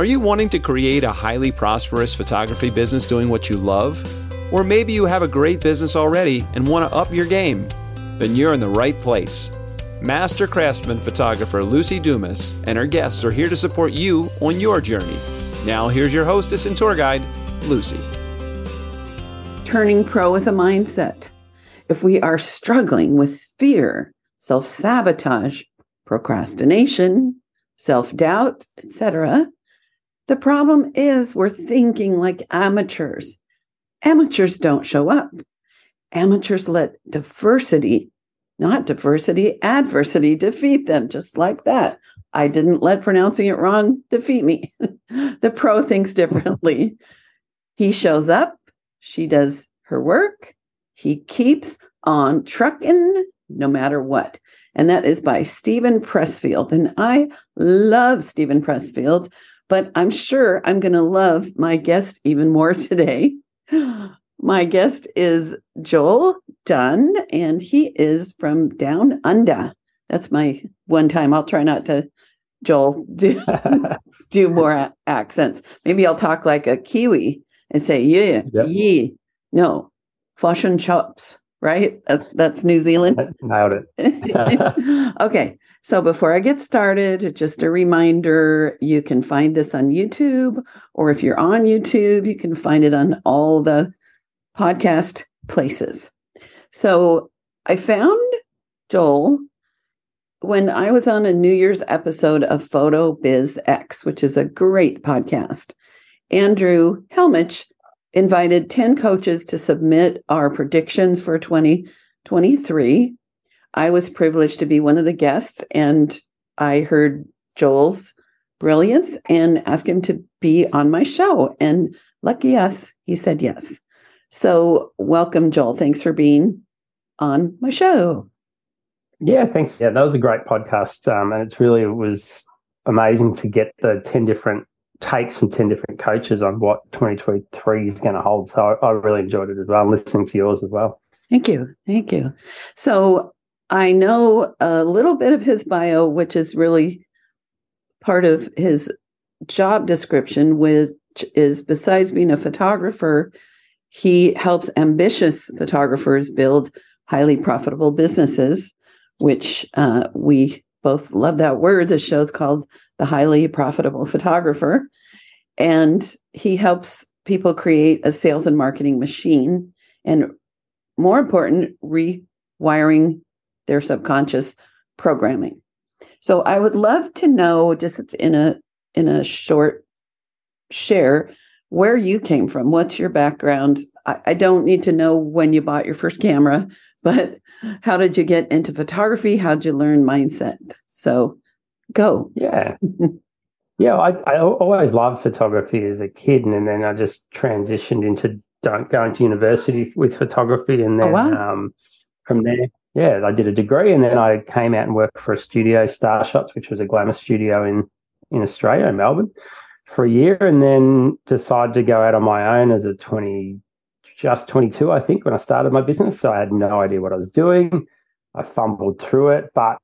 Are you wanting to create a highly prosperous photography business doing what you love? Or maybe you have a great business already and want to up your game? Then you're in the right place. Master craftsman photographer Lucy Dumas and her guests are here to support you on your journey. Now, here's your hostess and tour guide, Lucy. Turning pro is a mindset. If we are struggling with fear, self sabotage, procrastination, self doubt, etc., the problem is we're thinking like amateurs. Amateurs don't show up. Amateurs let diversity, not diversity, adversity defeat them, just like that. I didn't let pronouncing it wrong defeat me. the pro thinks differently. he shows up, she does her work, he keeps on trucking no matter what. And that is by Steven Pressfield. And I love Steven Pressfield but I'm sure I'm going to love my guest even more today. My guest is Johl Dunn, and he is from Down Under. That's my one time. I'll try not to, Johl, do, do more accents. Maybe I'll talk like a Kiwi and say, yeah, yep. yeah. No, fashion chops, right? That's New Zealand. Nailed it. okay. So before I get started, just a reminder you can find this on YouTube, or if you're on YouTube, you can find it on all the podcast places. So I found Johl when I was on a New Year's episode of Photo Biz X, which is a great podcast. Andrew Hellmich invited 10 coaches to submit our predictions for 2023 I was privileged to be one of the guests, and I heard Johl's brilliance and asked him to be on my show. And lucky us, he said yes. So, welcome, Johl. Thanks for being on my show. Yeah, thanks. Yeah, that was a great podcast. Um, and it's really, it was amazing to get the 10 different takes from 10 different coaches on what 2023 is going to hold. So, I, I really enjoyed it as well, I'm listening to yours as well. Thank you. Thank you. So, I know a little bit of his bio, which is really part of his job description, which is besides being a photographer, he helps ambitious photographers build highly profitable businesses, which uh, we both love that word. The show's called The Highly Profitable Photographer. And he helps people create a sales and marketing machine and, more important, rewiring their subconscious programming. So I would love to know just in a in a short share where you came from. What's your background? I, I don't need to know when you bought your first camera, but how did you get into photography? How did you learn mindset? So go. Yeah. Yeah, I, I always loved photography as a kid, and then I just transitioned into going to university with photography, and oh, then oh, wow. um, from there, yeah, I did a degree and then I came out and worked for a studio, Star Shots, which was a glamour studio in in Australia, in Melbourne, for a year, and then decided to go out on my own as a twenty, just twenty two, I think, when I started my business. So I had no idea what I was doing. I fumbled through it, but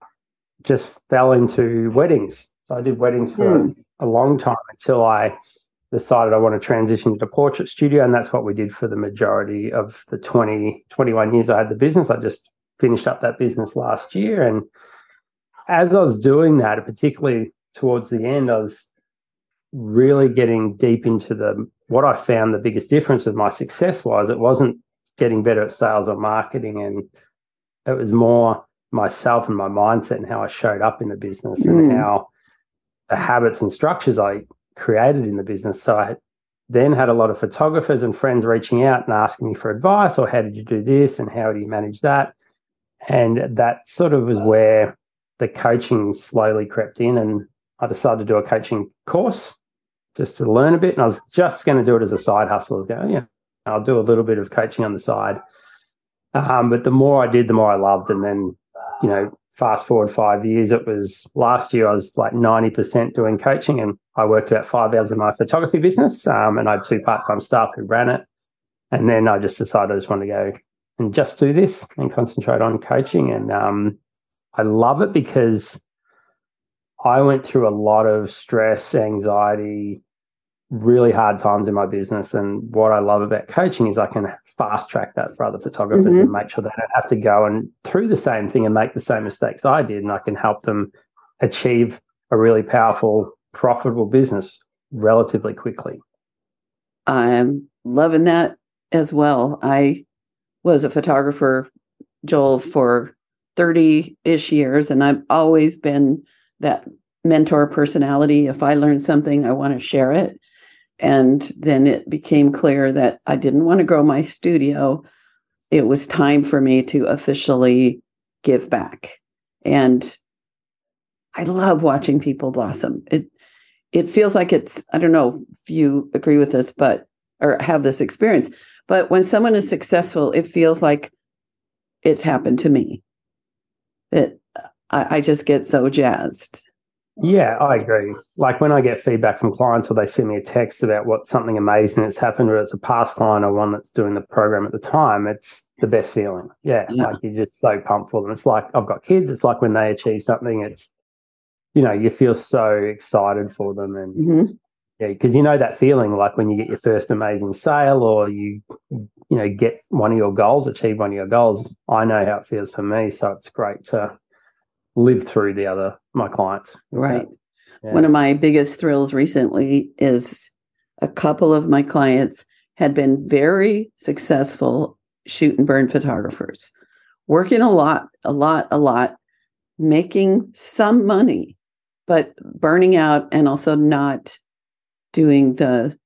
just fell into weddings. So I did weddings for mm. a, a long time until I decided I want to transition to portrait studio. And that's what we did for the majority of the 20, 21 years I had the business. I just finished up that business last year. And as I was doing that, particularly towards the end, I was really getting deep into the what I found the biggest difference with my success was it wasn't getting better at sales or marketing and it was more myself and my mindset and how I showed up in the business mm. and how the habits and structures I created in the business. So I then had a lot of photographers and friends reaching out and asking me for advice or how did you do this and how do you manage that? And that sort of was where the coaching slowly crept in. And I decided to do a coaching course just to learn a bit. And I was just going to do it as a side hustle. I was going, yeah, I'll do a little bit of coaching on the side. Um, but the more I did, the more I loved. And then, you know, fast forward five years, it was last year I was like 90% doing coaching and I worked about five hours in my photography business. Um, and I had two part time staff who ran it. And then I just decided I just wanted to go and just do this and concentrate on coaching. And um, I love it because I went through a lot of stress, anxiety, really hard times in my business. And what I love about coaching is I can fast track that for other photographers mm-hmm. and make sure they don't have to go and through the same thing and make the same mistakes I did. And I can help them achieve a really powerful, profitable business relatively quickly. I'm loving that as well. I was a photographer, Johl, for 30 ish years, and I've always been that mentor personality. If I learn something, I want to share it. And then it became clear that I didn't want to grow my studio. It was time for me to officially give back. And I love watching people blossom. It it feels like it's I don't know if you agree with this, but or have this experience, but when someone is successful, it feels like it's happened to me. That I, I just get so jazzed. Yeah, I agree. Like when I get feedback from clients or they send me a text about what something amazing that's happened, or it's a past client or one that's doing the program at the time, it's the best feeling. Yeah, yeah. like you're just so pumped for them. It's like I've got kids. It's like when they achieve something. It's you know you feel so excited for them, and mm-hmm. yeah, because you know that feeling like when you get your first amazing sale or you you know get one of your goals, achieve one of your goals. I know how it feels for me, so it's great to live through the other my clients. Right. Yeah. One of my biggest thrills recently is a couple of my clients had been very successful shoot and burn photographers, working a lot, a lot, a lot, making some money, but burning out and also not doing the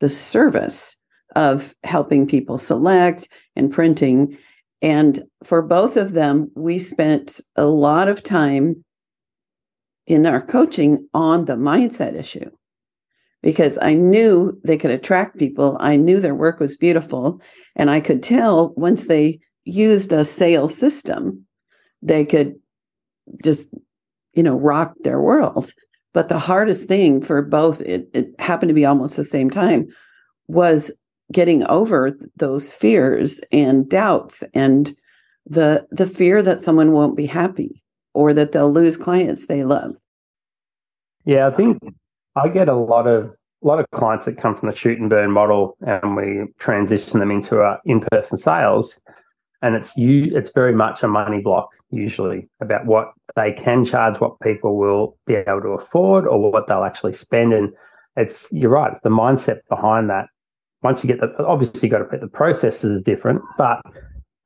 the service of helping people select and printing and for both of them, we spent a lot of time in our coaching on the mindset issue because I knew they could attract people. I knew their work was beautiful. And I could tell once they used a sales system, they could just, you know, rock their world. But the hardest thing for both, it, it happened to be almost the same time, was getting over those fears and doubts and the the fear that someone won't be happy or that they'll lose clients they love. Yeah, I think I get a lot of a lot of clients that come from the shoot and burn model and we transition them into our in-person sales and it's you it's very much a money block usually about what they can charge what people will be able to afford or what they'll actually spend and it's you're right the mindset behind that once you get the obviously you got to put the processes is different, but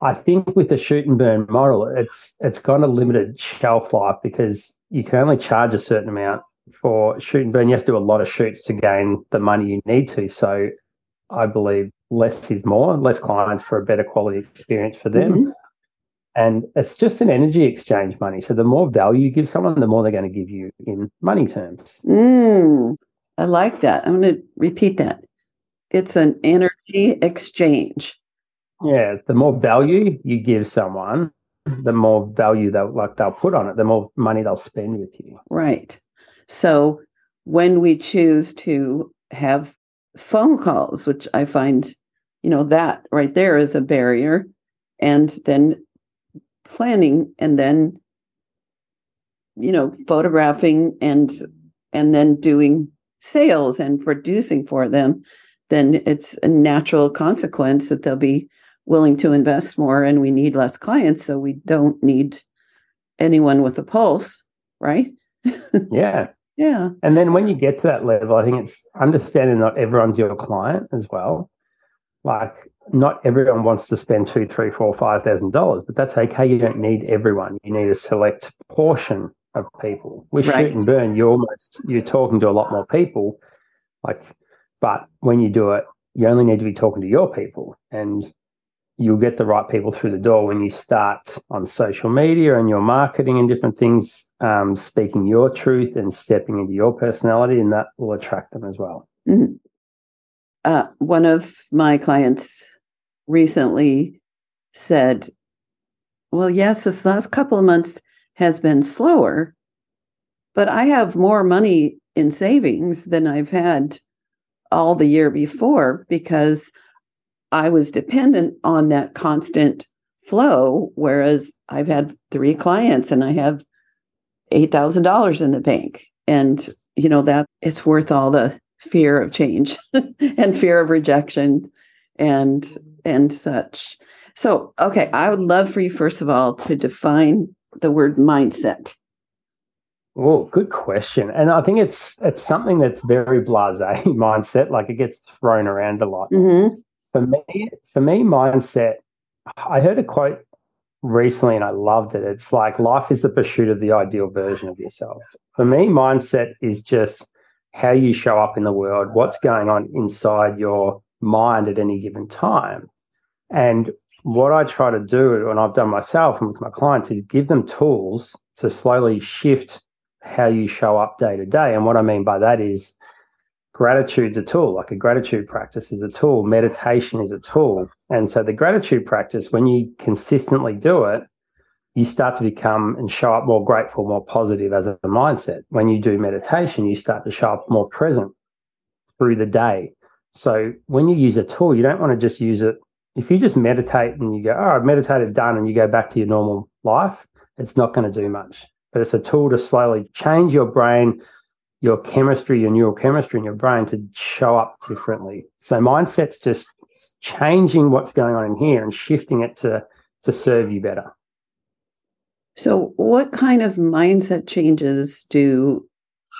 I think with the shoot and burn model, it's it's got a limited shelf life because you can only charge a certain amount for shoot and burn. You have to do a lot of shoots to gain the money you need to. So I believe less is more, less clients for a better quality experience for them. Mm-hmm. And it's just an energy exchange money. So the more value you give someone, the more they're going to give you in money terms. Mm, I like that. I'm going to repeat that. It's an energy exchange. Yeah, the more value you give someone, the more value they'll like they'll put on it, the more money they'll spend with you. Right. So when we choose to have phone calls, which I find, you know, that right there is a barrier, and then planning and then you know photographing and and then doing sales and producing for them then it's a natural consequence that they'll be willing to invest more and we need less clients so we don't need anyone with a pulse right? Yeah. Yeah. And then when you get to that level i think it's understanding not everyone's your client as well. Like not everyone wants to spend two three four five thousand dollars but that's okay. You don't need everyone. You need a select portion of people. With right. shoot and burn. You're almost you're talking to a lot more people. Like but when you do it, you only need to be talking to your people and you'll get the right people through the door when you start on social media and your marketing and different things, um, speaking your truth and stepping into your personality, and that will attract them as well. Mm-hmm. Uh, one of my clients recently said, Well, yes, this last couple of months has been slower, but I have more money in savings than I've had all the year before because I was dependent on that constant flow. Whereas I've had three clients and I have $8,000 in the bank. And, you know, that it's worth all the fear of change and fear of rejection and and such. So, okay, I would love for you first of all to define the word mindset. Oh, good question. And I think it's it's something that's very blasé mindset. Like it gets thrown around a lot. Mm-hmm. For me, for me, mindset. I heard a quote recently and I loved it. It's like life is the pursuit of the ideal version of yourself. For me, mindset is just how you show up in the world, what's going on inside your mind at any given time. And what I try to do, and I've done myself and with my clients, is give them tools to slowly shift how you show up day to day. And what I mean by that is gratitude's a tool, like a gratitude practice is a tool, meditation is a tool. And so the gratitude practice, when you consistently do it, you start to become and show up more grateful, more positive as a mindset. When you do meditation, you start to show up more present through the day. So when you use a tool, you don't want to just use it. If you just meditate and you go, oh, I've meditated done, and you go back to your normal life, it's not going to do much. But it's a tool to slowly change your brain, your chemistry, your neural chemistry in your brain to show up differently. So mindset's just changing what's going on in here and shifting it to to serve you better. So, what kind of mindset changes do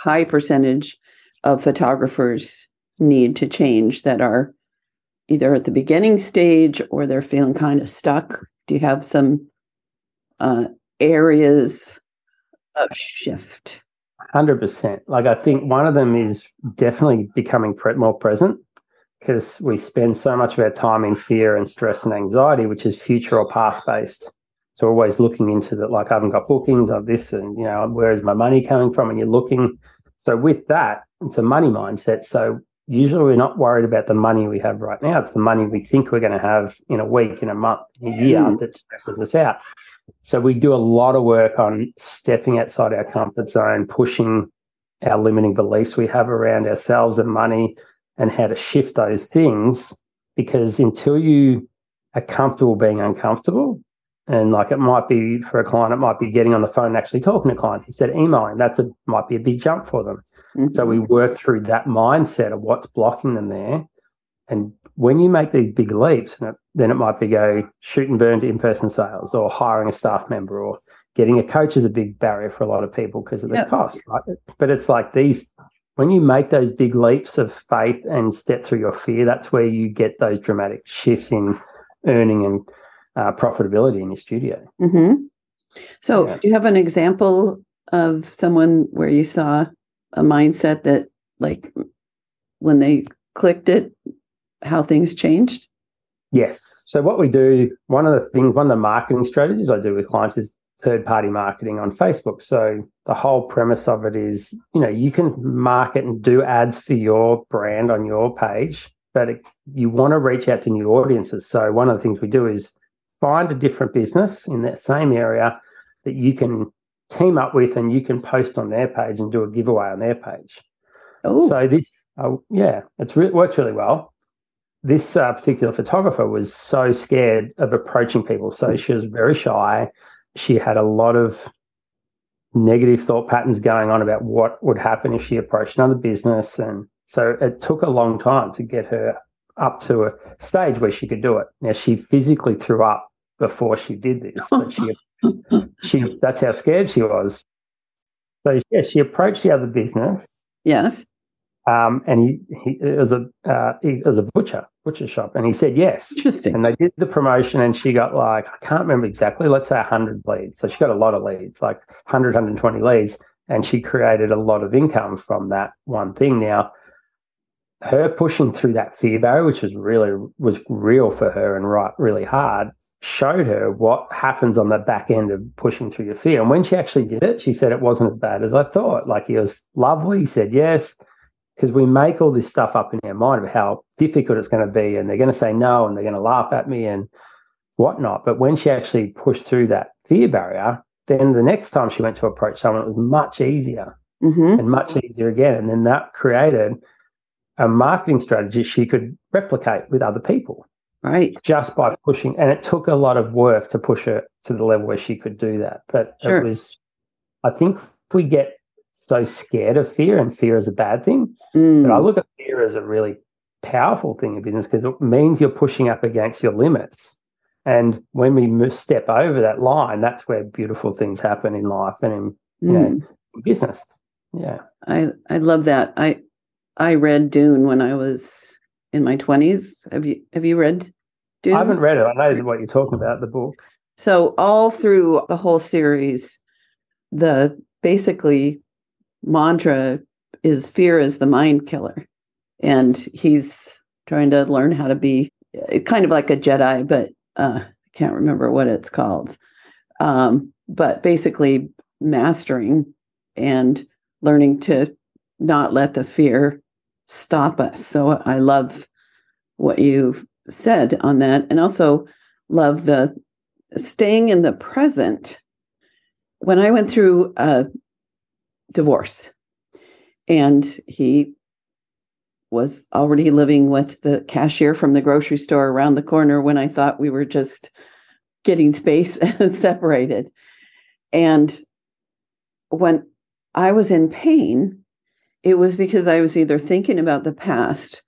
high percentage of photographers need to change that are either at the beginning stage or they're feeling kind of stuck? Do you have some uh, areas of shift? 100%. Like, I think one of them is definitely becoming more present because we spend so much of our time in fear and stress and anxiety, which is future or past based. So always looking into that, like I haven't got bookings of this, and you know, where is my money coming from? And you're looking. So with that, it's a money mindset. So usually we're not worried about the money we have right now. It's the money we think we're going to have in a week, in a month, in a year mm. that stresses us out. So we do a lot of work on stepping outside our comfort zone, pushing our limiting beliefs we have around ourselves and money and how to shift those things. Because until you are comfortable being uncomfortable, and like it might be for a client, it might be getting on the phone and actually talking to clients instead of emailing. That's a might be a big jump for them. Mm-hmm. So we work through that mindset of what's blocking them there. And when you make these big leaps, then it might be go shoot and burn to in-person sales or hiring a staff member or getting a coach is a big barrier for a lot of people because of the yes. cost, right? But it's like these when you make those big leaps of faith and step through your fear, that's where you get those dramatic shifts in earning and uh, profitability in your studio. Mm-hmm. So, yeah. do you have an example of someone where you saw a mindset that, like, when they clicked it, how things changed? Yes. So, what we do, one of the things, one of the marketing strategies I do with clients is third party marketing on Facebook. So, the whole premise of it is, you know, you can market and do ads for your brand on your page, but it, you want to reach out to new audiences. So, one of the things we do is find a different business in that same area that you can team up with and you can post on their page and do a giveaway on their page. Ooh. So this, uh, yeah, it re- works really well. This uh, particular photographer was so scared of approaching people, so she was very shy. She had a lot of negative thought patterns going on about what would happen if she approached another business, and so it took a long time to get her up to a stage where she could do it. Now she physically threw up before she did this. But she, she that's how scared she was. So yeah, she approached the other business. Yes. Um, and he, he it was a uh, he, it was a butcher butcher shop, and he said yes. Interesting. And they did the promotion, and she got like I can't remember exactly. Let's say hundred leads. So she got a lot of leads, like 100, 120 leads, and she created a lot of income from that one thing. Now, her pushing through that fear barrier, which was really was real for her and right really hard, showed her what happens on the back end of pushing through your fear. And when she actually did it, she said it wasn't as bad as I thought. Like he was lovely. He said yes, because we make all this stuff up in our mind of how difficult it's going to be, and they're going to say no, and they're going to laugh at me and whatnot. But when she actually pushed through that fear barrier, then the next time she went to approach someone, it was much easier mm-hmm. and much easier again. And then that created a marketing strategy she could replicate with other people. Right. Just by pushing. And it took a lot of work to push her to the level where she could do that. But sure. it was, I think we get so scared of fear and fear is a bad thing. Mm. But I look at fear as a really powerful thing in business because it means you're pushing up against your limits. And when we step over that line, that's where beautiful things happen in life and in, you know, mm. business. Yeah. I, I love that. I I read Dune when I was in my twenties. Have you have you read Dune? I haven't read it. I know what you're talking about, the book. So all through the whole series, the basically mantra is fear is the mind killer. And he's trying to learn how to be kind of like a Jedi, but uh, I can't remember what it's called. Um, but basically mastering and learning to not let the fear stop us. So I love what you've said on that. And also love the staying in the present. When I went through a divorce and he was already living with the cashier from the grocery store around the corner when I thought we were just getting space and separated. And when I was in pain, it was because I was either thinking about the past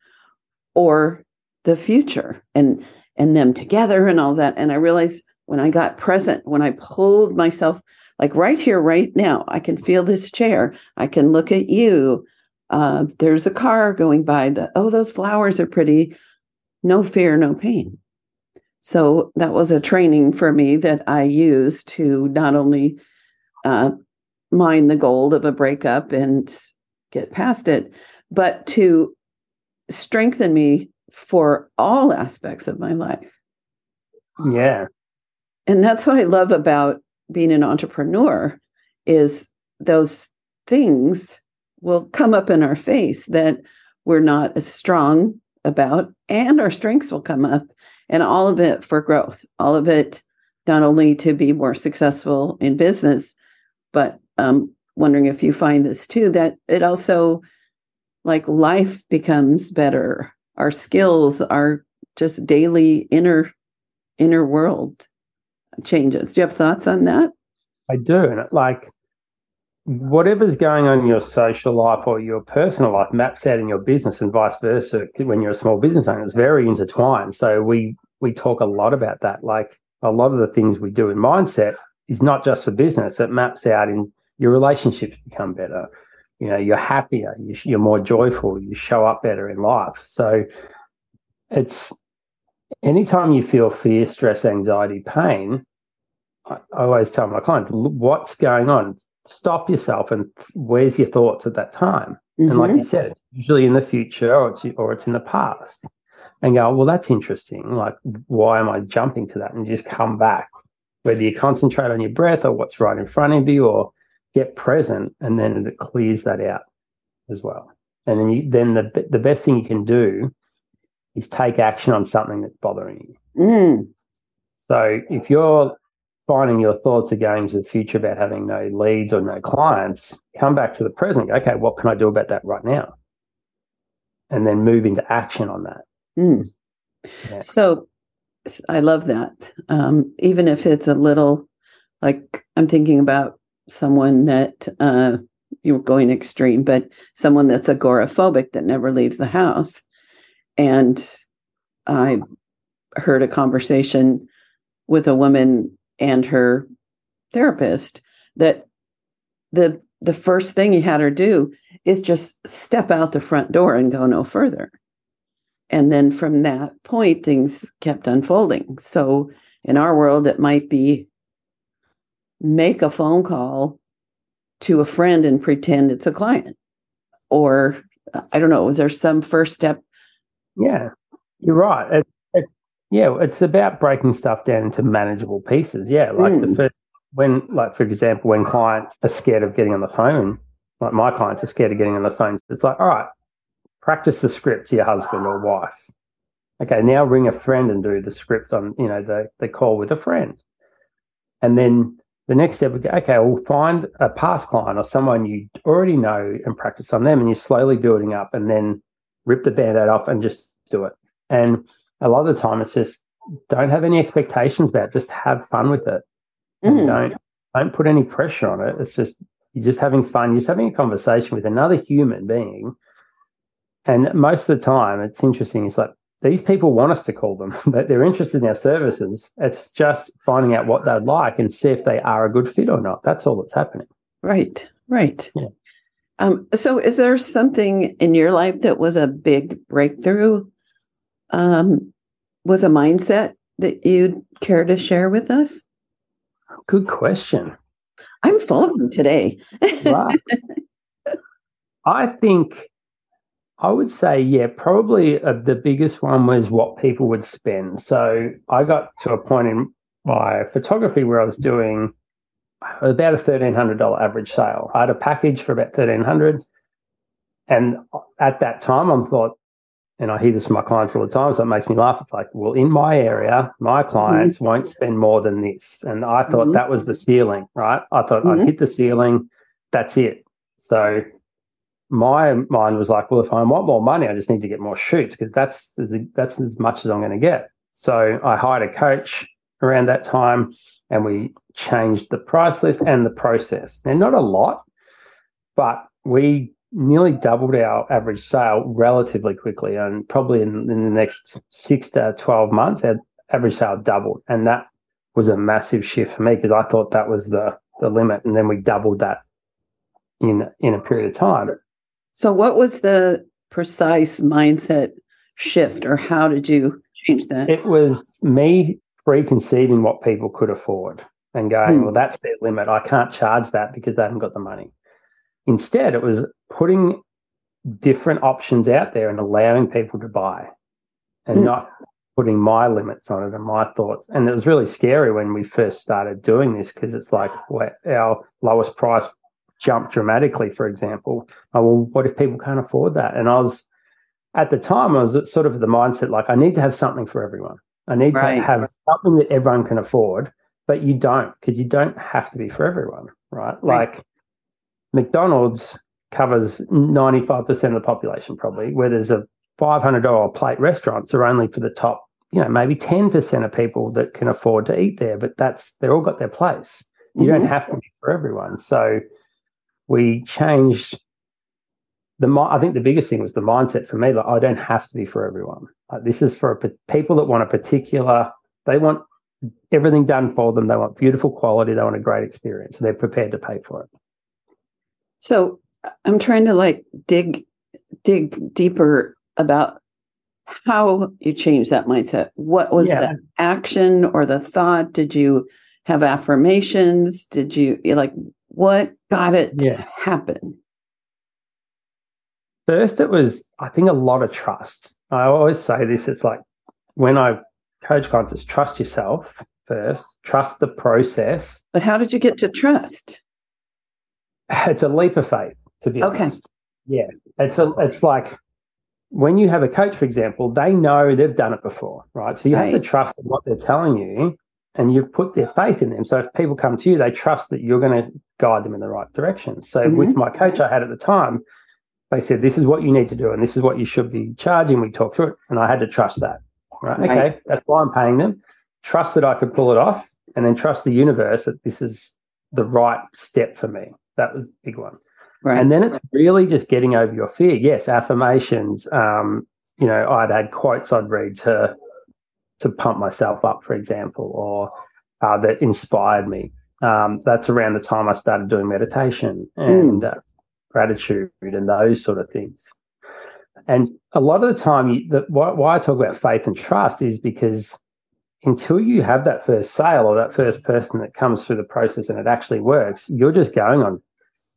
or the future and and them together and all that. And I realized when I got present, when I pulled myself like right here, right now, I can feel this chair. I can look at you. Uh, there's a car going by. The, oh, those flowers are pretty. No fear, no pain. So that was a training for me that I used to not only uh, mine the gold of a breakup and get past it, but to strengthen me for all aspects of my life. Yeah. And that's what I love about being an entrepreneur is those things will come up in our face that we're not as strong about and our strengths will come up. And all of it for growth all of it not only to be more successful in business but um, wondering if you find this too that it also like life becomes better. Our skills our just daily inner inner world changes. Do you have thoughts on that? I do. And like whatever's going on in your social life or your personal life maps out in your business and vice versa when you're a small business owner. It's very intertwined. So we we talk a lot about that. Like a lot of the things we do in mindset is not just for business. It maps out in your relationships become better. You know you're happier. You're more joyful. You show up better in life. So it's anytime you feel fear stress anxiety pain I, always tell my clients what's going on stop yourself and where's your thoughts at that time mm-hmm. and like you mm-hmm. said it's usually in the future or it's or it's in the past and go well that's interesting like why am i jumping to that and just come back whether you concentrate on your breath or what's right in front of you or get present, and then it clears that out as well. And then you, then the the best thing you can do is take action on something that's bothering you. Mm. So if you're finding your thoughts are going to the future about having no leads or no clients, come back to the present. Okay, what can I do about that right now? And then move into action on that. Mm. Yeah. So I love that. Um, even if it's a little like I'm thinking about someone that uh, you're going extreme, but someone that's agoraphobic that never leaves the house. And I heard a conversation with a woman and her therapist that the the first thing he had her do is just step out the front door and go no further. And then from that point, things kept unfolding. So in our world, it might be make a phone call to a friend and pretend it's a client or i don't know is there some first step yeah you're right. It, it, yeah it's about breaking stuff down into manageable pieces. Yeah like mm. the first when like for example when clients are scared of getting on the phone like my clients are scared of getting on the phone it's like all right practice the script to your husband or wife. Okay now ring a friend and do the script on you know the, the call with a friend. And then the next step would go, okay, we'll find a past client or someone you already know and practice on them, and you're slowly building up and then rip the band aid off and just do it. And a lot of the time it's just don't have any expectations about it, just have fun with it. Mm. Don't don't put any pressure on it. It's just you're just having fun, you're just having a conversation with another human being And most of the time, it's interesting. It's like these people want us to call them, but they're interested in our services. It's just finding out what they'd like and see if they are a good fit or not. That's all that's happening. Right, right. Yeah. Um, so, is there something in your life that was a big breakthrough um, with a mindset that you'd care to share with us? Good question. I'm full of them today. right. I think I would say, yeah, probably uh, the biggest one was what people would spend. So I got to a point in my photography where I was doing about a thirteen hundred dollar average sale. I had a package for about thirteen hundred, and at that time, I am thought, and I hear this from my clients all the time, so it makes me laugh. It's like, well, in my area, my clients mm-hmm. won't spend more than this, and I thought mm-hmm. that was the ceiling, right? I thought mm-hmm. I'd hit the ceiling, that's it. So my mind was like, well, if I want more money, I just need to get more shoots because that's that's as much as I'm going to get. So I hired a coach around that time, and we changed the price list and the process. And not a lot, but we nearly doubled our average sale relatively quickly, and probably in, in the next six to twelve months, our average sale doubled, and that was a massive shift for me because I thought that was the the limit, and then we doubled that in in a period of time. So, what was the precise mindset shift, or how did you change that? It was me preconceiving what people could afford and going, hmm. well, that's their limit. I can't charge that because they haven't got the money. Instead, it was putting different options out there and allowing people to buy and hmm. not putting my limits on it and my thoughts. And it was really scary when we first started doing this because it's like our lowest price jumped dramatically, for example. Oh, well, what if people can't afford that? And I was, at the time, I was sort of the mindset like, I need to have something for everyone. I need right. to have something that everyone can afford, but you don't because you don't have to be for everyone, right? right? Like McDonald's covers 95% of the population, probably, where there's a $500 plate restaurants are only for the top, you know, maybe 10% of people that can afford to eat there, but that's, they're all got their place. You mm-hmm. don't have to be for everyone. So, we changed the I think the biggest thing was the mindset for me. Like I don't have to be for everyone. Like, this is for people that want a particular. They want everything done for them. They want beautiful quality. They want a great experience. So they're prepared to pay for it. So I'm trying to like dig dig deeper about how you changed that mindset. What was yeah. the action or the thought? Did you have affirmations? Did you like what got it yeah. to happen? First, it was, I think, a lot of trust. I always say this it's like when I coach clients, it's trust yourself first, trust the process. But how did you get to trust? It's a leap of faith, to be okay. honest. Yeah. It's a it's like when you have a coach, for example, they know they've done it before, right? So you right. have to trust what they're telling you and you've put their faith in them. So if people come to you, they trust that you're going to guide them in the right direction. So mm-hmm. with my coach I had at the time, they said, This is what you need to do, and this is what you should be charging. We talked through it, and I had to trust that. Right. right. Okay. That's why I'm paying them. Trust that I could pull it off, and then trust the universe that this is the right step for me. That was the big one. Right. And then it's really just getting over your fear. Yes, affirmations. Um, you know, I'd had quotes I'd read to to pump myself up, for example, or uh, that inspired me. Um, that's around the time I started doing meditation and mm. uh, gratitude and those sort of things. And a lot of the time, you, the, why, why I talk about faith and trust is because until you have that first sale or that first person that comes through the process and it actually works, you're just going on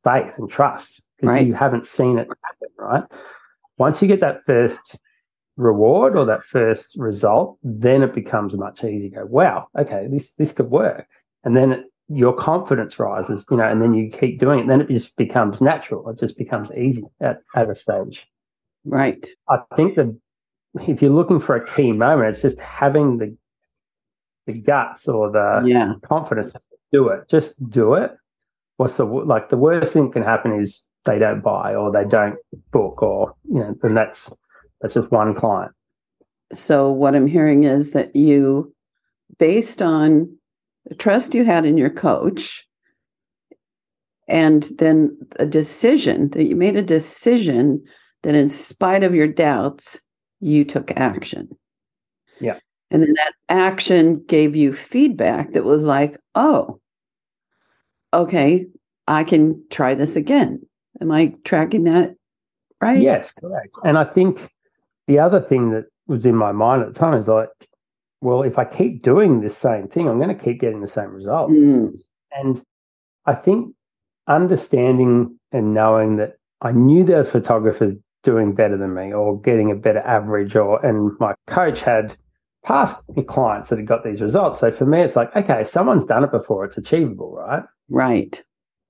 faith and trust because right. you haven't seen it happen, right? Once you get that first reward or that first result, then it becomes much easier. Go, wow, okay, this this could work, and then it, your confidence rises, you know, and then you keep doing it. Then it just becomes natural. It just becomes easy at, at a stage. Right. I think that if you're looking for a key moment, it's just having the the guts or the yeah. confidence to do it. Just do it. What's the like the worst thing can happen is they don't buy or they don't book or you know, and that's that's just one client. So what I'm hearing is that you, based on the trust you had in your coach, and then a decision that you made a decision that in spite of your doubts, you took action. Yeah. And then that action gave you feedback that was like, oh, okay, I can try this again. Am I tracking that right? Yes, correct. And I think the other thing that was in my mind at the time is like, well, if I keep doing this same thing, I'm going to keep getting the same results. Mm. And I think understanding and knowing that I knew there was photographers doing better than me or getting a better average or and my coach had past clients that had got these results. So for me it's like, okay, someone's done it before, it's achievable, right? Right.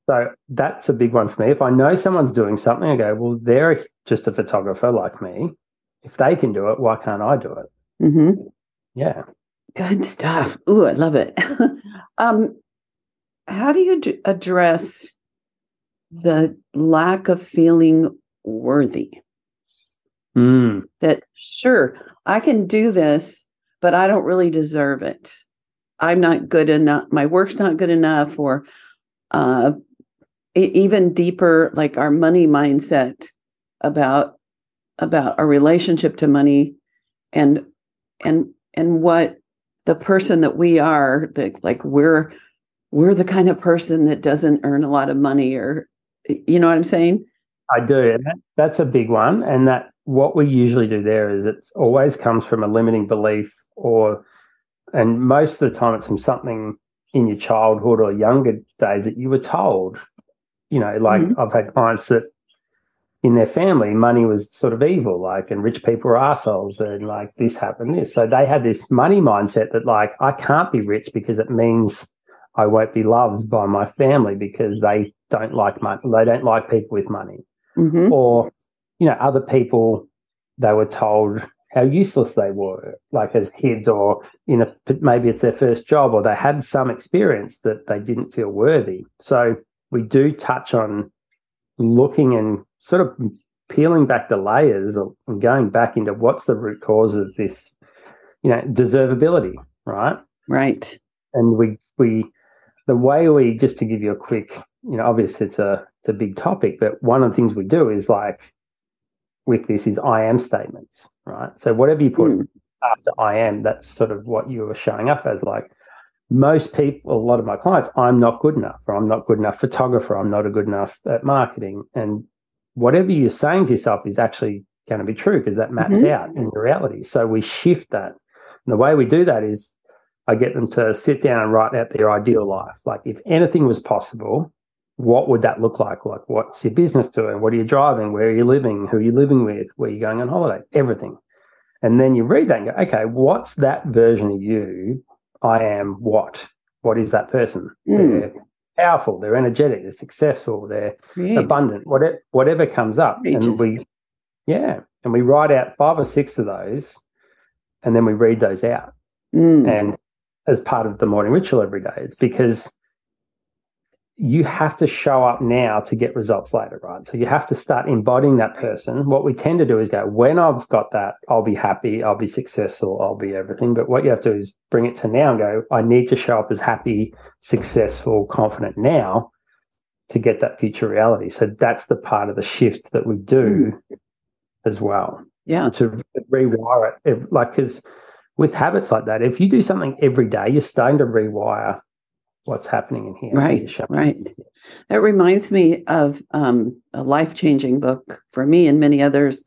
So that's a big one for me. If I know someone's doing something, I go, well, they're just a photographer like me. If they can do it, why can't I do it? Mm-hmm. Yeah. Good stuff. Ooh, I love it. um, how do you d- address the lack of feeling worthy? Mm. That sure, I can do this, but I don't really deserve it. I'm not good enough. My work's not good enough, or uh, even deeper like our money mindset about about our relationship to money and and and what the person that we are that like we're we're the kind of person that doesn't earn a lot of money or you know what i'm saying i do and that, that's a big one and that what we usually do there is it always comes from a limiting belief or and most of the time it's from something in your childhood or younger days that you were told you know, like mm-hmm. I've had clients that in their family, money was sort of evil, like, and rich people were assholes, and like this happened, this. So they had this money mindset that, like, I can't be rich because it means I won't be loved by my family because they don't like money. They don't like people with money. Mm-hmm. Or, you know, other people, they were told how useless they were, like as kids, or, you know, maybe it's their first job or they had some experience that they didn't feel worthy. So, we do touch on looking and sort of peeling back the layers and going back into what's the root cause of this, you know, deservability, right? Right. And we we the way we just to give you a quick, you know, obviously it's a it's a big topic, but one of the things we do is like with this is I am statements, right? So whatever you put mm. after I am, that's sort of what you are showing up as like most people, a lot of my clients, I'm not good enough, or I'm not good enough photographer, I'm not a good enough at marketing. And whatever you're saying to yourself is actually going to be true because that maps mm-hmm. out in reality. So we shift that. And the way we do that is I get them to sit down and write out their ideal life. Like if anything was possible, what would that look like? Like what's your business doing? What are you driving? Where are you living? Who are you living with? Where are you going on holiday? Everything. And then you read that and go, okay, what's that version of you I am what? What is that person? Mm. They're powerful, they're energetic, they're successful, they're yeah. abundant, whatever whatever comes up. And we yeah. And we write out five or six of those and then we read those out. Mm. And as part of the morning ritual every day. It's because you have to show up now to get results later, right? So you have to start embodying that person. What we tend to do is go, when I've got that, I'll be happy, I'll be successful, I'll be everything. But what you have to do is bring it to now and go, I need to show up as happy, successful, confident now to get that future reality. So that's the part of the shift that we do mm. as well. Yeah. To rewire it. Like, because with habits like that, if you do something every day, you're starting to rewire what's happening in here. Right, right. That reminds me of um, a life changing book for me and many others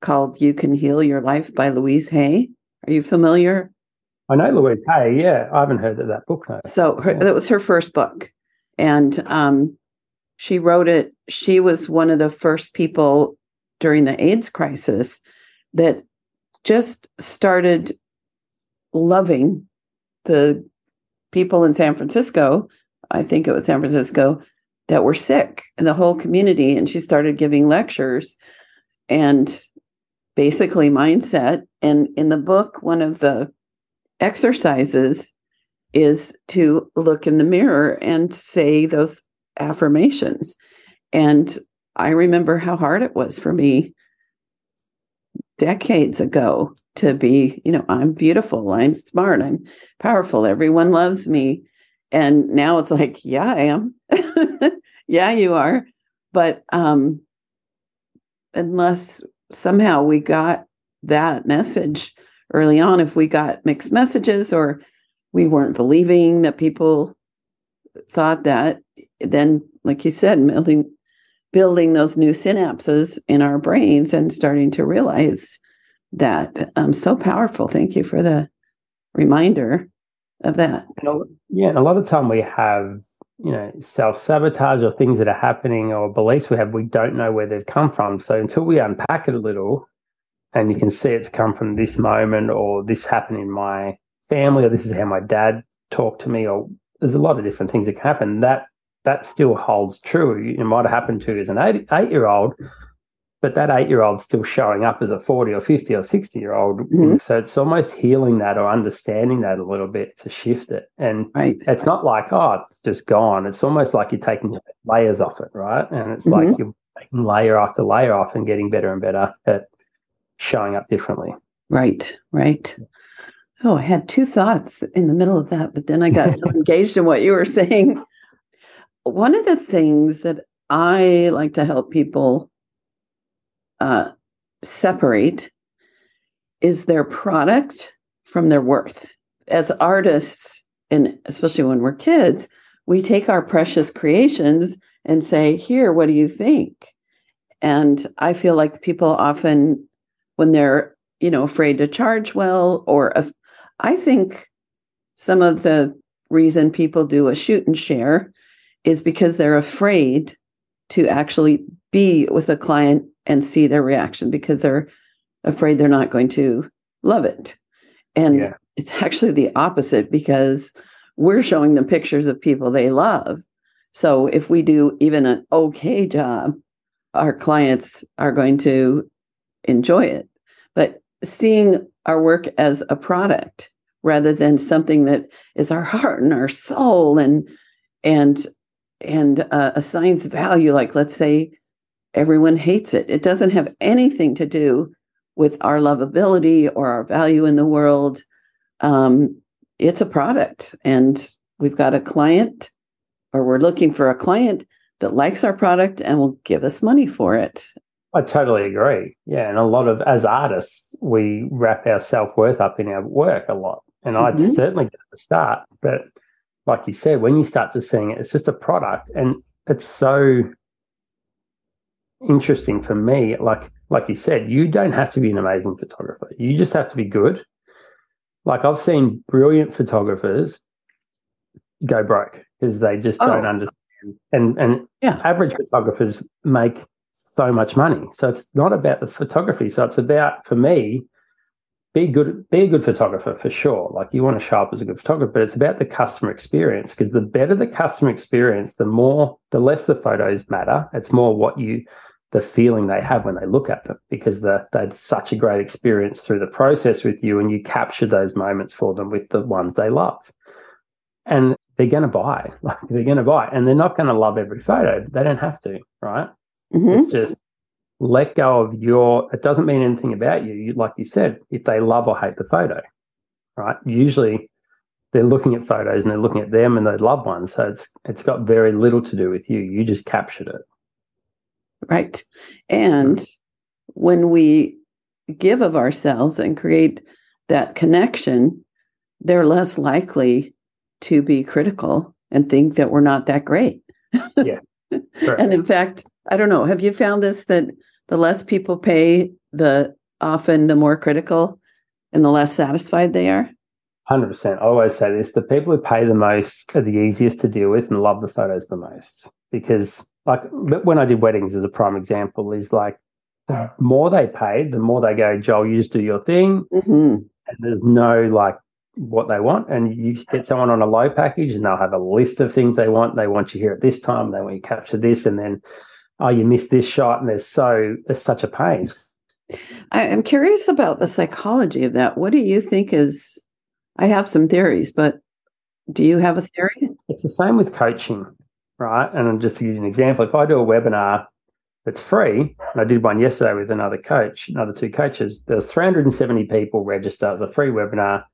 called You Can Heal Your Life by Louise Hay. Are you familiar? I know Louise Hay. Yeah, I haven't heard of that book. No. So her, that was her first book. And um, she wrote it. She was one of the first people during the AIDS crisis that just started loving the people in San Francisco, I think it was San Francisco, that were sick in the whole community. And she started giving lectures and basically mindset. And in the book, one of the exercises is to look in the mirror and say those affirmations. And I remember how hard it was for me decades ago to be, you know, I'm beautiful, I'm smart, I'm powerful, everyone loves me. And now it's like, yeah, I am. yeah, you are. But um unless somehow we got that message early on, if we got mixed messages or we weren't believing that people thought that, then, like you said, building, building those new synapses in our brains and starting to realize that um, so powerful. Thank you for the reminder of that. Yeah, and a lot of time we have you know self sabotage or things that are happening or beliefs we have we don't know where they've come from. So until we unpack it a little, and you can see it's come from this moment or this happened in my family or this is how my dad talked to me or there's a lot of different things that can happen. That that still holds true. It might have happened to you as an eight, eight year old, but that eight year old's still showing up as a 40 or 50 or 60 year old. Mm-hmm. So it's almost healing that or understanding that a little bit to shift it. And right. it's not like, oh, it's just gone. It's almost like you're taking layers off it, right? And it's mm-hmm. like you're taking layer after layer off and getting better and better at showing up differently. Right, right. Oh, I had two thoughts in the middle of that, but then I got so engaged in what you were saying. One of the things that I like to help people uh, separate is their product from their worth. As artists, and especially when we're kids, we take our precious creations and say, Here, what do you think? And I feel like people often when they're you know afraid to charge well or i think some of the reason people do a shoot and share is because they're afraid to actually be with a client and see their reaction because they're afraid they're not going to love it. And yeah. it's actually the opposite because we're showing them pictures of people they love. So if we do even an okay job our clients are going to enjoy it. But seeing our work as a product rather than something that is our heart and our soul and and and uh, assigns value like let's say everyone hates it it doesn't have anything to do with our lovability or our value in the world um, it's a product and we've got a client or we're looking for a client that likes our product and will give us money for it I totally agree. Yeah. And a lot of, as artists, we wrap our self worth up in our work a lot. And mm-hmm. I certainly at the start. But like you said, when you start to seeing it, it's just a product. And it's so interesting for me. Like, like you said, you don't have to be an amazing photographer. You just have to be good. Like I've seen brilliant photographers go broke because they just oh. don't understand. And and yeah. average photographers make so much money. So it's not about the photography. So it's about for me, be good, be a good photographer for sure. Like you want to show up as a good photographer, but it's about the customer experience because the better the customer experience, the more, the less the photos matter. It's more what you, the feeling they have when they look at them because the, they had such a great experience through the process with you and you capture those moments for them with the ones they love. And they're going to buy, like they're going to buy, and they're not going to love every photo. They don't have to, right? Mm-hmm. It's just let go of your, it doesn't mean anything about you. you. Like you said, if they love or hate the photo, right? Usually they're looking at photos and they're looking at them and their loved ones. So it's it's got very little to do with you. You just captured it. Right. And when we give of ourselves and create that connection, they're less likely to be critical and think that we're not that great. Yeah. and in fact, I don't know. Have you found this that the less people pay, the often the more critical and the less satisfied they are? 100%. I always say this the people who pay the most are the easiest to deal with and love the photos the most. Because, like, when I did weddings as a prime example, is like the more they paid, the more they go, Johl, you just do your thing. Mm-hmm. And there's no like what they want. And you get someone on a low package and they'll have a list of things they want. They want you here at this time, they want you to capture this, and then oh, you missed this shot, and there's so there's such a pain. I am curious about the psychology of that. What do you think is? I have some theories, but do you have a theory? It's the same with coaching, right? And just to give you an example, if I do a webinar that's free, and I did one yesterday with another coach, another two coaches, there's 370 people register as a free webinar.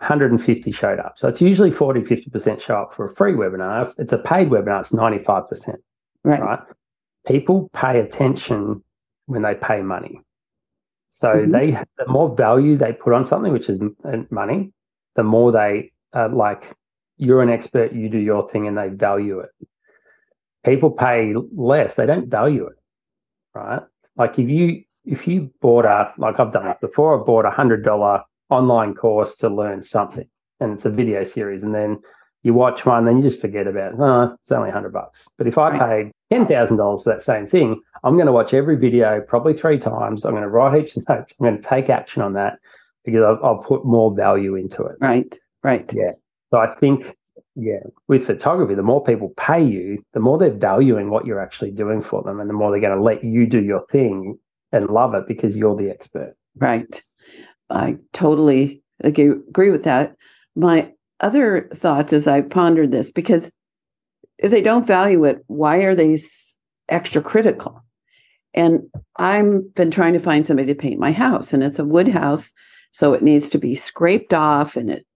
150 showed up. So it's usually 40, 50% show up for a free webinar. If it's a paid webinar, it's 95%. Right. right? People pay attention when they pay money. So mm-hmm. they the more value they put on something, which is money, the more they uh, like you're an expert, you do your thing, and they value it. People pay less; they don't value it, right? Like if you if you bought a like I've done it before, I bought a hundred dollar online course to learn something, and it's a video series, and then you watch one, then you just forget about it. Oh, it's only hundred bucks. But if I paid ten thousand dollars for that same thing, I'm going to watch every video probably three times. I'm going to write each note. I'm going to take action on that because I'll, I'll put more value into it. Right. Right. Yeah. So I think yeah, with photography, the more people pay you, the more they're valuing what you're actually doing for them, and the more they're going to let you do your thing and love it because you're the expert. Right. I totally agree with that. My other thoughts as I pondered this, because if they don't value it, why are they extra critical? And I've been trying to find somebody to paint my house, and it's a wood house, so it needs to be scraped off, and it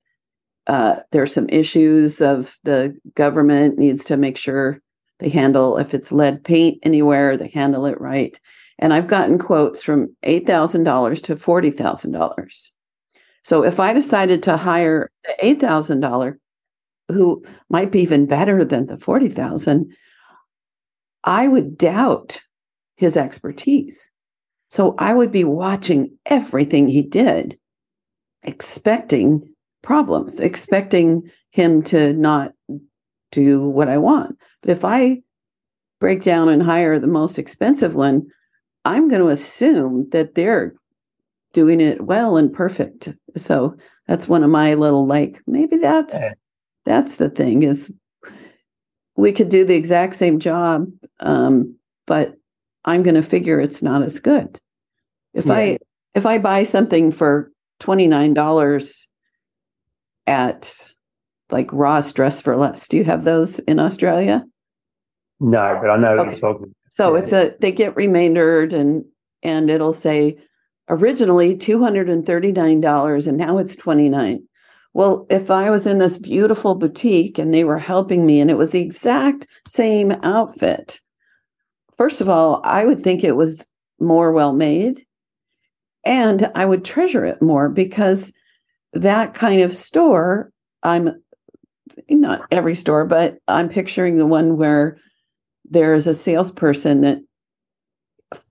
uh, there's some issues of the government needs to make sure they handle if it's lead paint anywhere, they handle it right. And I've gotten quotes from eight thousand dollars to forty thousand dollars. So if I decided to hire the eight thousand dollar, who might be even better than the forty thousand, I would doubt his expertise. So I would be watching everything he did, expecting problems, expecting him to not do what I want. But if I break down and hire the most expensive one, I'm going to assume that they're doing it well and perfect. So that's one of my little like maybe that's that's the thing is we could do the exact same job um, but I'm going to figure it's not as good. If yeah. I if I buy something for $29 at like Ross Dress for Less, do you have those in Australia? No, but I know okay. what you're talking. So yeah. it's a they get remaindered and and it'll say originally $239 and now it's 29 well if i was in this beautiful boutique and they were helping me and it was the exact same outfit first of all i would think it was more well made and i would treasure it more because that kind of store i'm not every store but i'm picturing the one where there's a salesperson that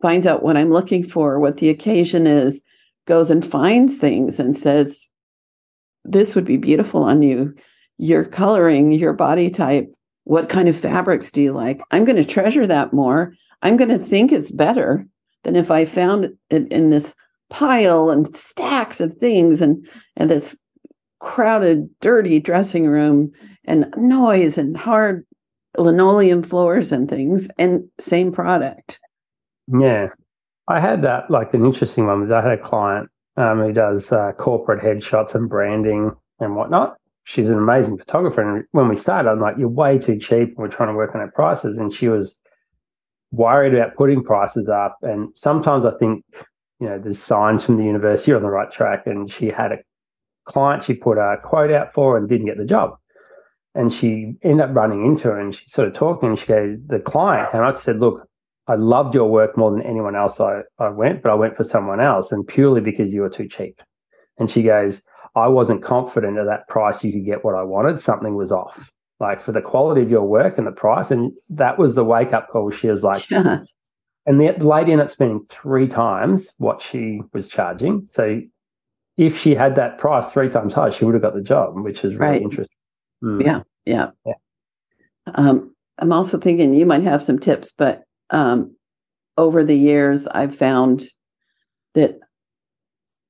finds out what I'm looking for, what the occasion is, goes and finds things and says, This would be beautiful on you. Your coloring, your body type, what kind of fabrics do you like? I'm going to treasure that more. I'm going to think it's better than if I found it in this pile and stacks of things and and this crowded dirty dressing room and noise and hard linoleum floors and things and same product yeah. I had that like an interesting one. I had a client um, who does uh, corporate headshots and branding and whatnot. She's an amazing photographer. And when we started, I'm like, you're way too cheap. And we're trying to work on our prices. And she was worried about putting prices up. And sometimes I think, you know, there's signs from the university on the right track. And she had a client she put a quote out for and didn't get the job. And she ended up running into her and she sort of talked and she goes, the client, and I said, look, I loved your work more than anyone else I, I went, but I went for someone else and purely because you were too cheap. And she goes, I wasn't confident at that price you could get what I wanted. Something was off. Like for the quality of your work and the price. And that was the wake up call. She was like, yeah. and the lady ended up spending three times what she was charging. So if she had that price three times higher, she would have got the job, which is really right. interesting. Mm. Yeah. Yeah. yeah. Um, I'm also thinking you might have some tips, but um, over the years, I've found that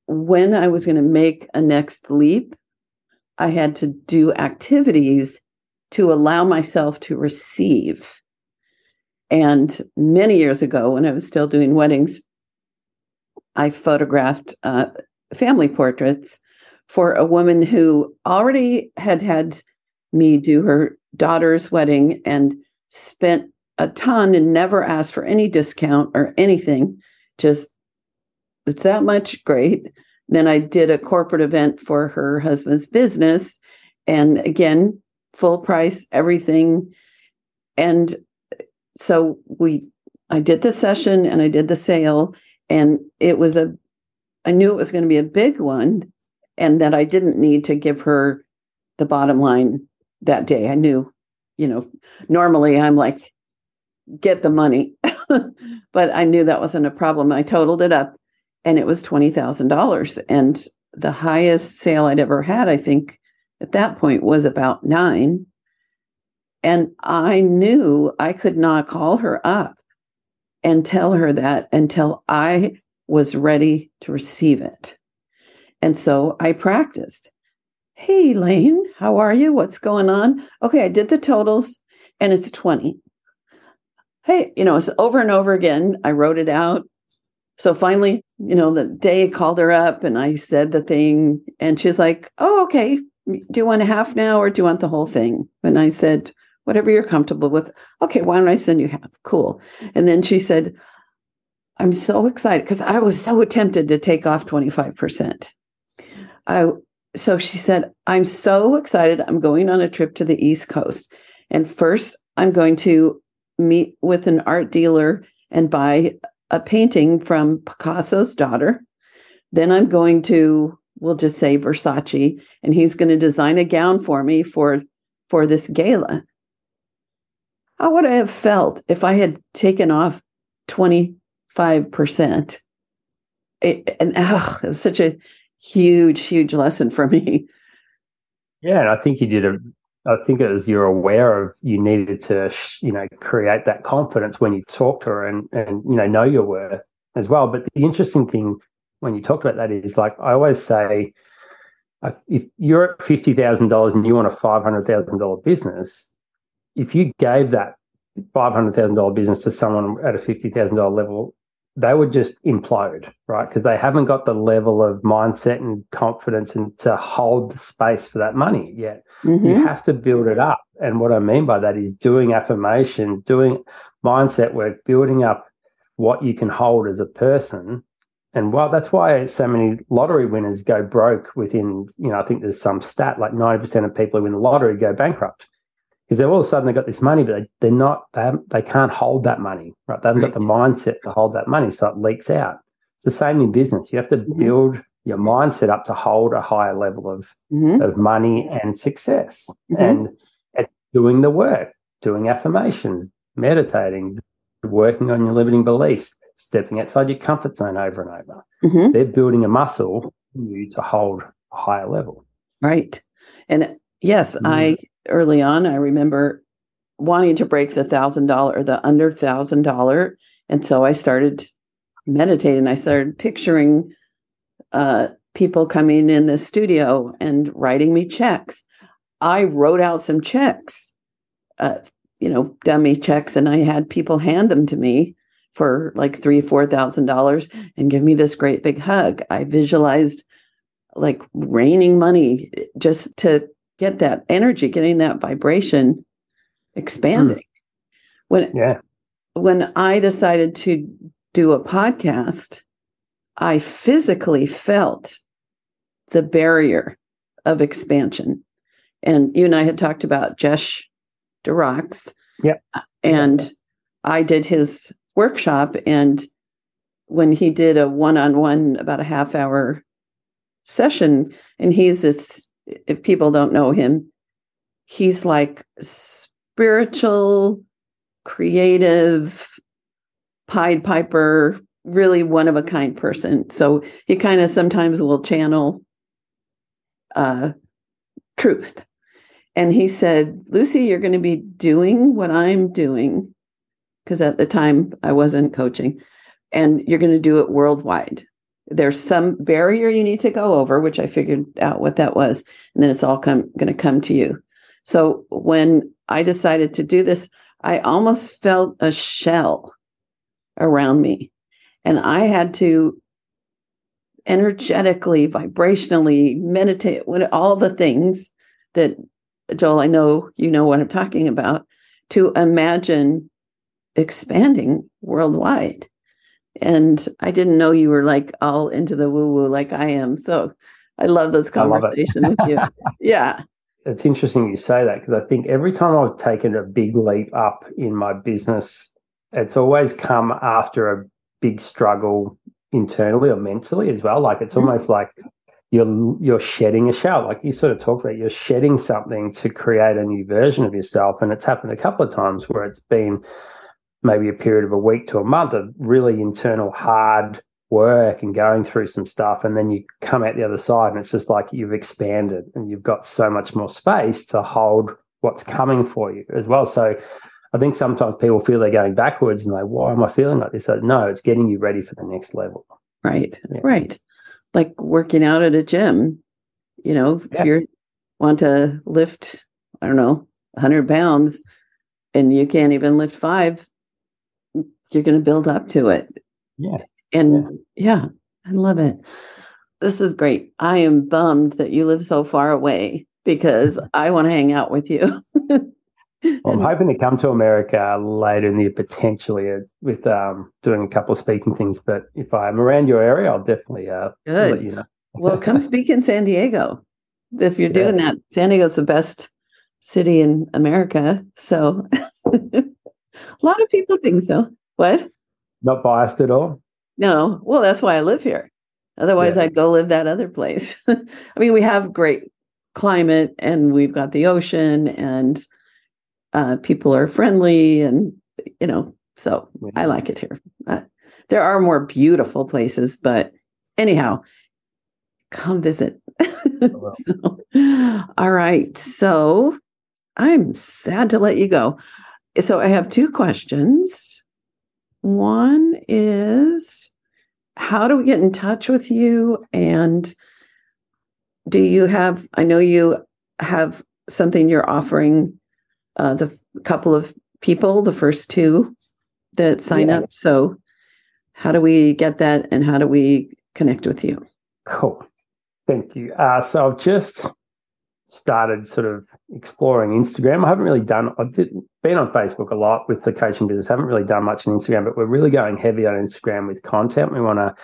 when I was going to make a next leap, I had to do activities to allow myself to receive. And many years ago, when I was still doing weddings, I photographed uh, family portraits for a woman who already had had me do her daughter's wedding and spent a ton and never asked for any discount or anything. Just it's that much great. Then I did a corporate event for her husband's business. And again, full price, everything. And so we I did the session and I did the sale, and it was a, I knew it was going to be a big one, and that I didn't need to give her the bottom line that day. I knew, you know, normally I'm like, get the money, but I knew that wasn't a problem. I totaled it up, and it was twenty thousand dollars, and the highest sale I'd ever had, I think, at that point was about nine. And I knew I could not call her up and tell her that until I was ready to receive it. And so I practiced. Hey, Lane, how are you? What's going on? Okay, I did the totals and it's 20. Hey, you know, it's over and over again. I wrote it out. So finally, you know, the day called her up and I said the thing, and she's like, Oh, okay. Do you want a half now or do you want the whole thing? And I said, whatever you're comfortable with. Okay, why don't I send you half? Cool. And then she said, I'm so excited because I was so tempted to take off 25%. I so she said, I'm so excited. I'm going on a trip to the East Coast. And first, I'm going to meet with an art dealer and buy a painting from Picasso's daughter. Then I'm going to, we'll just say Versace, and he's going to design a gown for me for for this gala. How would I have felt if I had taken off 25%? It, and it was such a huge, huge lesson for me. Yeah, and I think you did a. I think was you're aware of you needed to, you know, create that confidence when you talk to her and and you know know your worth as well. But the interesting thing when you talked about that is like I always say, if you're at fifty thousand dollars and you want a five hundred thousand dollar business, if you gave that five hundred thousand dollar business to someone at a fifty thousand dollar level, they would just implode, right? Because they haven't got the level of mindset and confidence and to hold the space for that money yet. Mm-hmm. You have to build it up. And what I mean by that is doing affirmations, doing mindset work, building up what you can hold as a person. And well, that's why so many lottery winners go broke within, you know, I think there's some stat like 90% of people who win the lottery go bankrupt because they're all of a sudden they got this money, but they, they're not they they can't hold that money, right? They haven't right. got the mindset to hold that money, so it leaks out. It's the same in business. You have to mm-hmm. build your mindset up to hold a higher level of mm-hmm. of money and success, mm-hmm. and at doing the work, doing affirmations, meditating, working on your limiting beliefs, stepping outside your comfort zone over and over. Mm-hmm. They're building a muscle you to hold a higher level. Right, and yes, I mm-hmm early on, I remember wanting to break the thousand dollar, the under thousand dollar. And so I started meditating. I started picturing uh, people coming in the studio and writing me checks. I wrote out some checks, uh, you know, dummy checks, and I had people hand them to me for like three, four thousand dollars and give me this great big hug. I visualized like raining money just to get that energy, getting that vibration expanding. Mm. When yeah. when I decided to do a podcast, I physically felt the barrier of expansion. And you and I had talked about Jesh de Rox. Yeah. And I did his workshop and when he did a one-on-one about a half hour session and he's this if people don't know him, he's like spiritual, creative, Pied Piper, really one of a kind person. So he kind of sometimes will channel uh, truth. And he said, Lucy, you're going to be doing what I'm doing. Because at the time I wasn't coaching, and you're going to do it worldwide there's some barrier you need to go over, which I figured out what that was, and then it's all come going to come to you. So when I decided to do this, I almost felt a shell around me, and I had to energetically, vibrationally meditate, what all the things that Johl, I know you know what I'm talking about, to imagine expanding worldwide. And I didn't know you were like all into the woo woo like I am. So I love those conversations with you. Yeah. It's interesting you say that because I think every time I've taken a big leap up in my business it's always come after a big struggle internally or mentally as well. Like it's mm-hmm. almost like you're you're shedding a shell, like you sort of talked about. You're shedding something to create a new version of yourself, and it's happened a couple of times where it's been maybe a period of a week to a month of really internal hard work and going through some stuff and then you come out the other side and it's just like you've expanded and you've got so much more space to hold what's coming for you as well so i think sometimes people feel they're going backwards and like why am i feeling like this so, no it's getting you ready for the next level right yeah. right like working out at a gym you know yeah. if you want to lift i don't know 100 pounds and you can't even lift five you're going to build up to it yeah and yeah. yeah, I love it. This is great. I am bummed that you live so far away because I want to hang out with you. well, I'm hoping to come to America later in the year, potentially with um, doing a couple of speaking things. But if I'm around your area, I'll definitely uh, let you know. well, come speak in San Diego. If you're doing that, San Diego's the best city in America. So a lot of people think so. What? Not biased at all. No, well, that's why I live here. Otherwise, yeah. I'd go live that other place. I mean, we have great climate and we've got the ocean and uh, people are friendly and, you know, so yeah. I like it here. Uh, there are more beautiful places, but anyhow, come visit. So, all right. So I'm sad to let you go. So I have two questions. One is how do we get in touch with you? And do you have, I know you have something you're offering uh, the couple of people, the first two that sign yeah. up. So, how do we get that and how do we connect with you? Cool. Thank you. Uh, so, I've just started sort of exploring Instagram. I haven't really done, I've been on Facebook a lot with the coaching business, haven't really done much on Instagram, but we're really going heavy on Instagram with content. We want to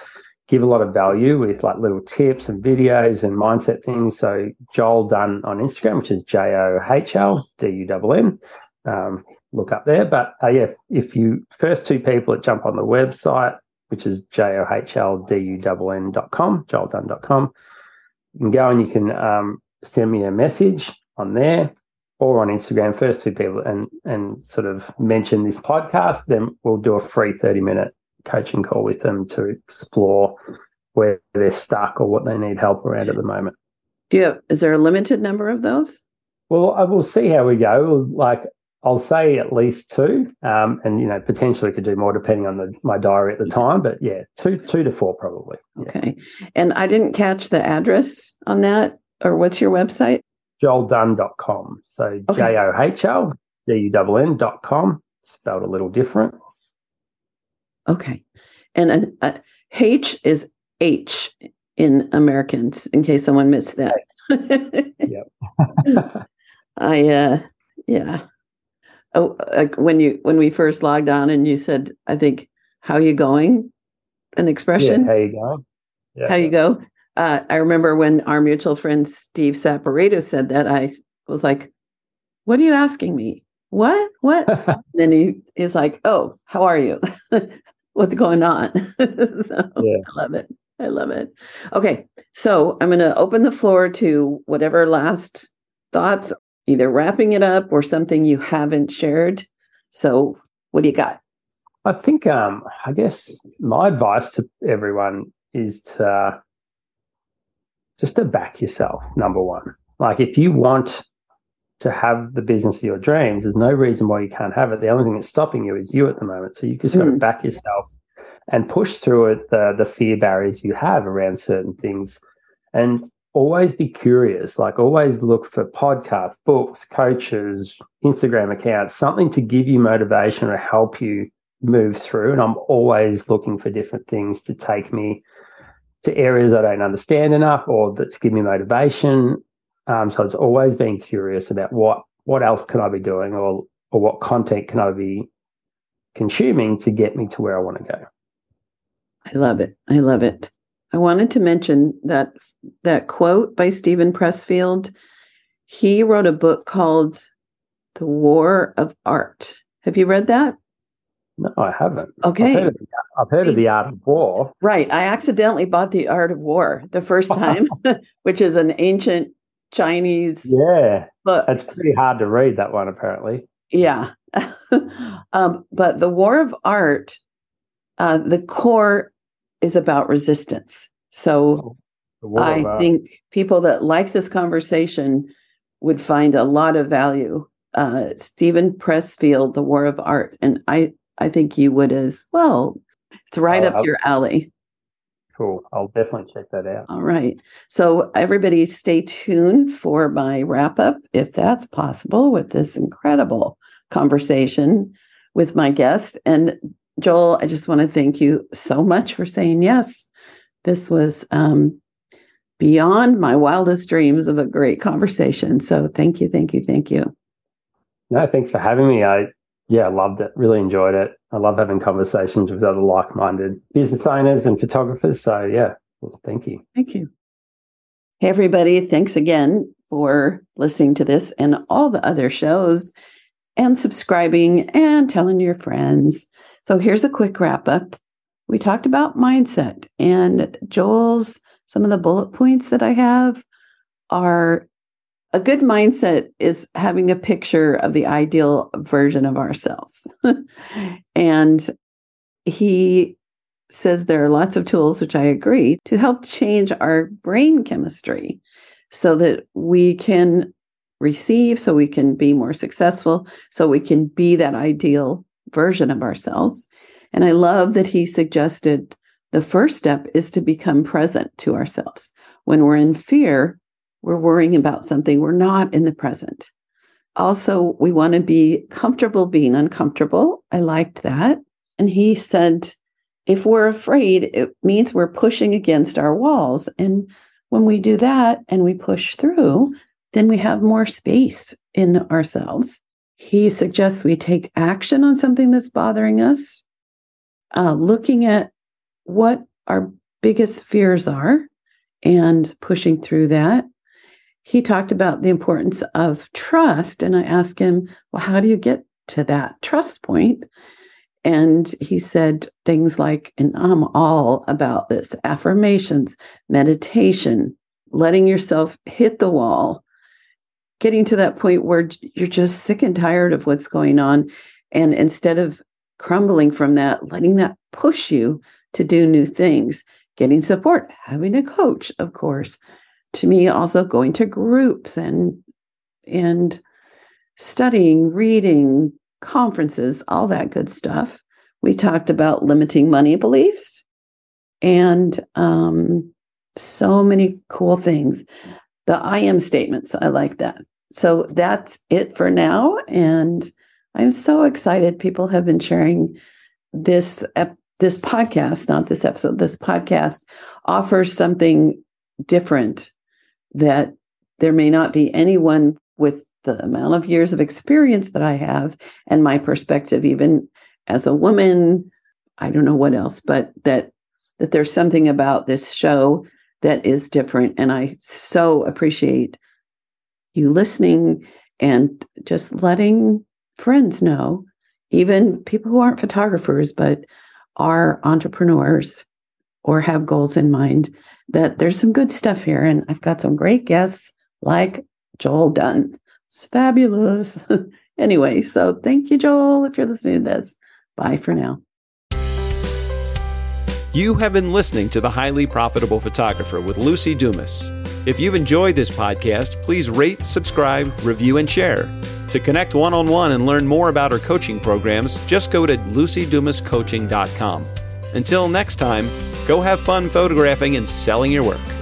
give a lot of value with like little tips and videos and mindset things. So Johl Dunn on Instagram, which is J O H L D U N N. Um, look up there. But uh, yeah, if you first two people that jump on the website, which is J O H L D U N N dot com, johldunn.com, you can go and you can um, send me a message on there or on Instagram, first two people, and and sort of mention this podcast, then we'll do a free 30 minute coaching call with them to explore where they're stuck or what they need help around at the moment. Do you have, is there a limited number of those? Well, I will see how we go. Like I'll say at least two, um, and you know potentially could do more depending on the, my diary at the time. But yeah, two two to four probably. Yeah. Okay, and I didn't catch the address on that or what's your website? johldunn.com. So okay. J O H L D U N N dot com, spelled a little different. Okay. And uh, uh, H is H in Americans, in case someone missed that. yep. I, uh, yeah. Oh, like when you, when we first logged on and you said, I think, how you going? An expression? Yeah, how you go? Yeah. How you go? Uh, I remember when our mutual friend Steve Saporato said that, I was like, What are you asking me? What? What? then he is like, Oh, how are you? What's going on? so yeah. I love it. I love it. Okay. So I'm going to open the floor to whatever last thoughts, either wrapping it up or something you haven't shared. So what do you got? I think, um, I guess my advice to everyone is to just to back yourself, number one. Like if you want to have the business of your dreams, there's no reason why you can't have it. The only thing that's stopping you is you at the moment. So you just mm. got to back yourself and push through it the the fear barriers you have around certain things. And always be curious. Like always look for podcasts, books, coaches, Instagram accounts, something to give you motivation or help you move through. And I'm always looking for different things to take me to areas I don't understand enough or that's give me motivation. Um, so it's always being curious about what what else can I be doing or or what content can I be consuming to get me to where I want to go. I love it. I love it. I wanted to mention that that quote by Steven Pressfield. He wrote a book called The War of Art. Have you read that? No, I haven't. Okay. I've heard, of the, I've heard of the Art of War. Right. I accidentally bought The Art of War the first time, which is an ancient Chinese yeah book. It's pretty hard to read, that one, apparently. Yeah. um, but The War of Art, uh, the core is about resistance. So The I Art. think people that like this conversation would find a lot of value. Uh, Steven Pressfield, The War of Art, and I, I think you would as well. It's right Oh, up I'll- your alley. Cool. I'll definitely check that out. All right. So everybody stay tuned for my wrap up, if that's possible, with this incredible conversation with my guest. And Johl, I just want to thank you so much for saying yes. This was um, beyond my wildest dreams of a great conversation. So thank you, thank you, thank you. No, thanks for having me. I yeah, loved it. Really enjoyed it. I love having conversations with other like-minded business owners and photographers. So yeah, well, thank you. Thank you. Hey, everybody. Thanks again for listening to this and all the other shows and subscribing and telling your friends. So here's a quick wrap up. We talked about mindset and Johl's, some of the bullet points that I have are a good mindset is having a picture of the ideal version of ourselves. and he says there are lots of tools, which I agree, to help change our brain chemistry so that we can receive, so we can be more successful, so we can be that ideal version of ourselves. And I love that he suggested the first step is to become present to ourselves. When we're in fear, we're worrying about something, we're not in the present. Also, we want to be comfortable being uncomfortable. I liked that. And he said, if we're afraid, it means we're pushing against our walls. And when we do that and we push through, then we have more space in ourselves. He suggests we take action on something that's bothering us, uh, looking at what our biggest fears are and pushing through that. He talked about the importance of trust. And I asked him, well, how do you get to that trust point? And he said things like, and I'm all about this affirmations, meditation, letting yourself hit the wall, getting to that point where you're just sick and tired of what's going on. And instead of crumbling from that, letting that push you to do new things, getting support, having a coach, of course. To me, also going to groups and and studying, reading, conferences, all that good stuff. We talked about limiting money beliefs and um, so many cool things. The I am statements, I like that. So that's it for now. And I'm so excited. People have been sharing this ep- this podcast, not this episode. This podcast offers something different that there may not be anyone with the amount of years of experience that I have and my perspective, even as a woman. I don't know what else, but that that there's something about this show that is different, and I so appreciate you listening and just letting friends know, even people who aren't photographers but are entrepreneurs or have goals in mind, that there's some good stuff here, and I've got some great guests like Johl Dunn. It's fabulous. anyway, so thank you, Johl, if you're listening to this. Bye for now. You have been listening to The Highly Profitable Photographer with Lucy Dumas. If you've enjoyed this podcast, please rate, subscribe, review, and share. To connect one on one and learn more about our coaching programs, just go to lucydumascoaching.com. Until next time, go have fun photographing and selling your work.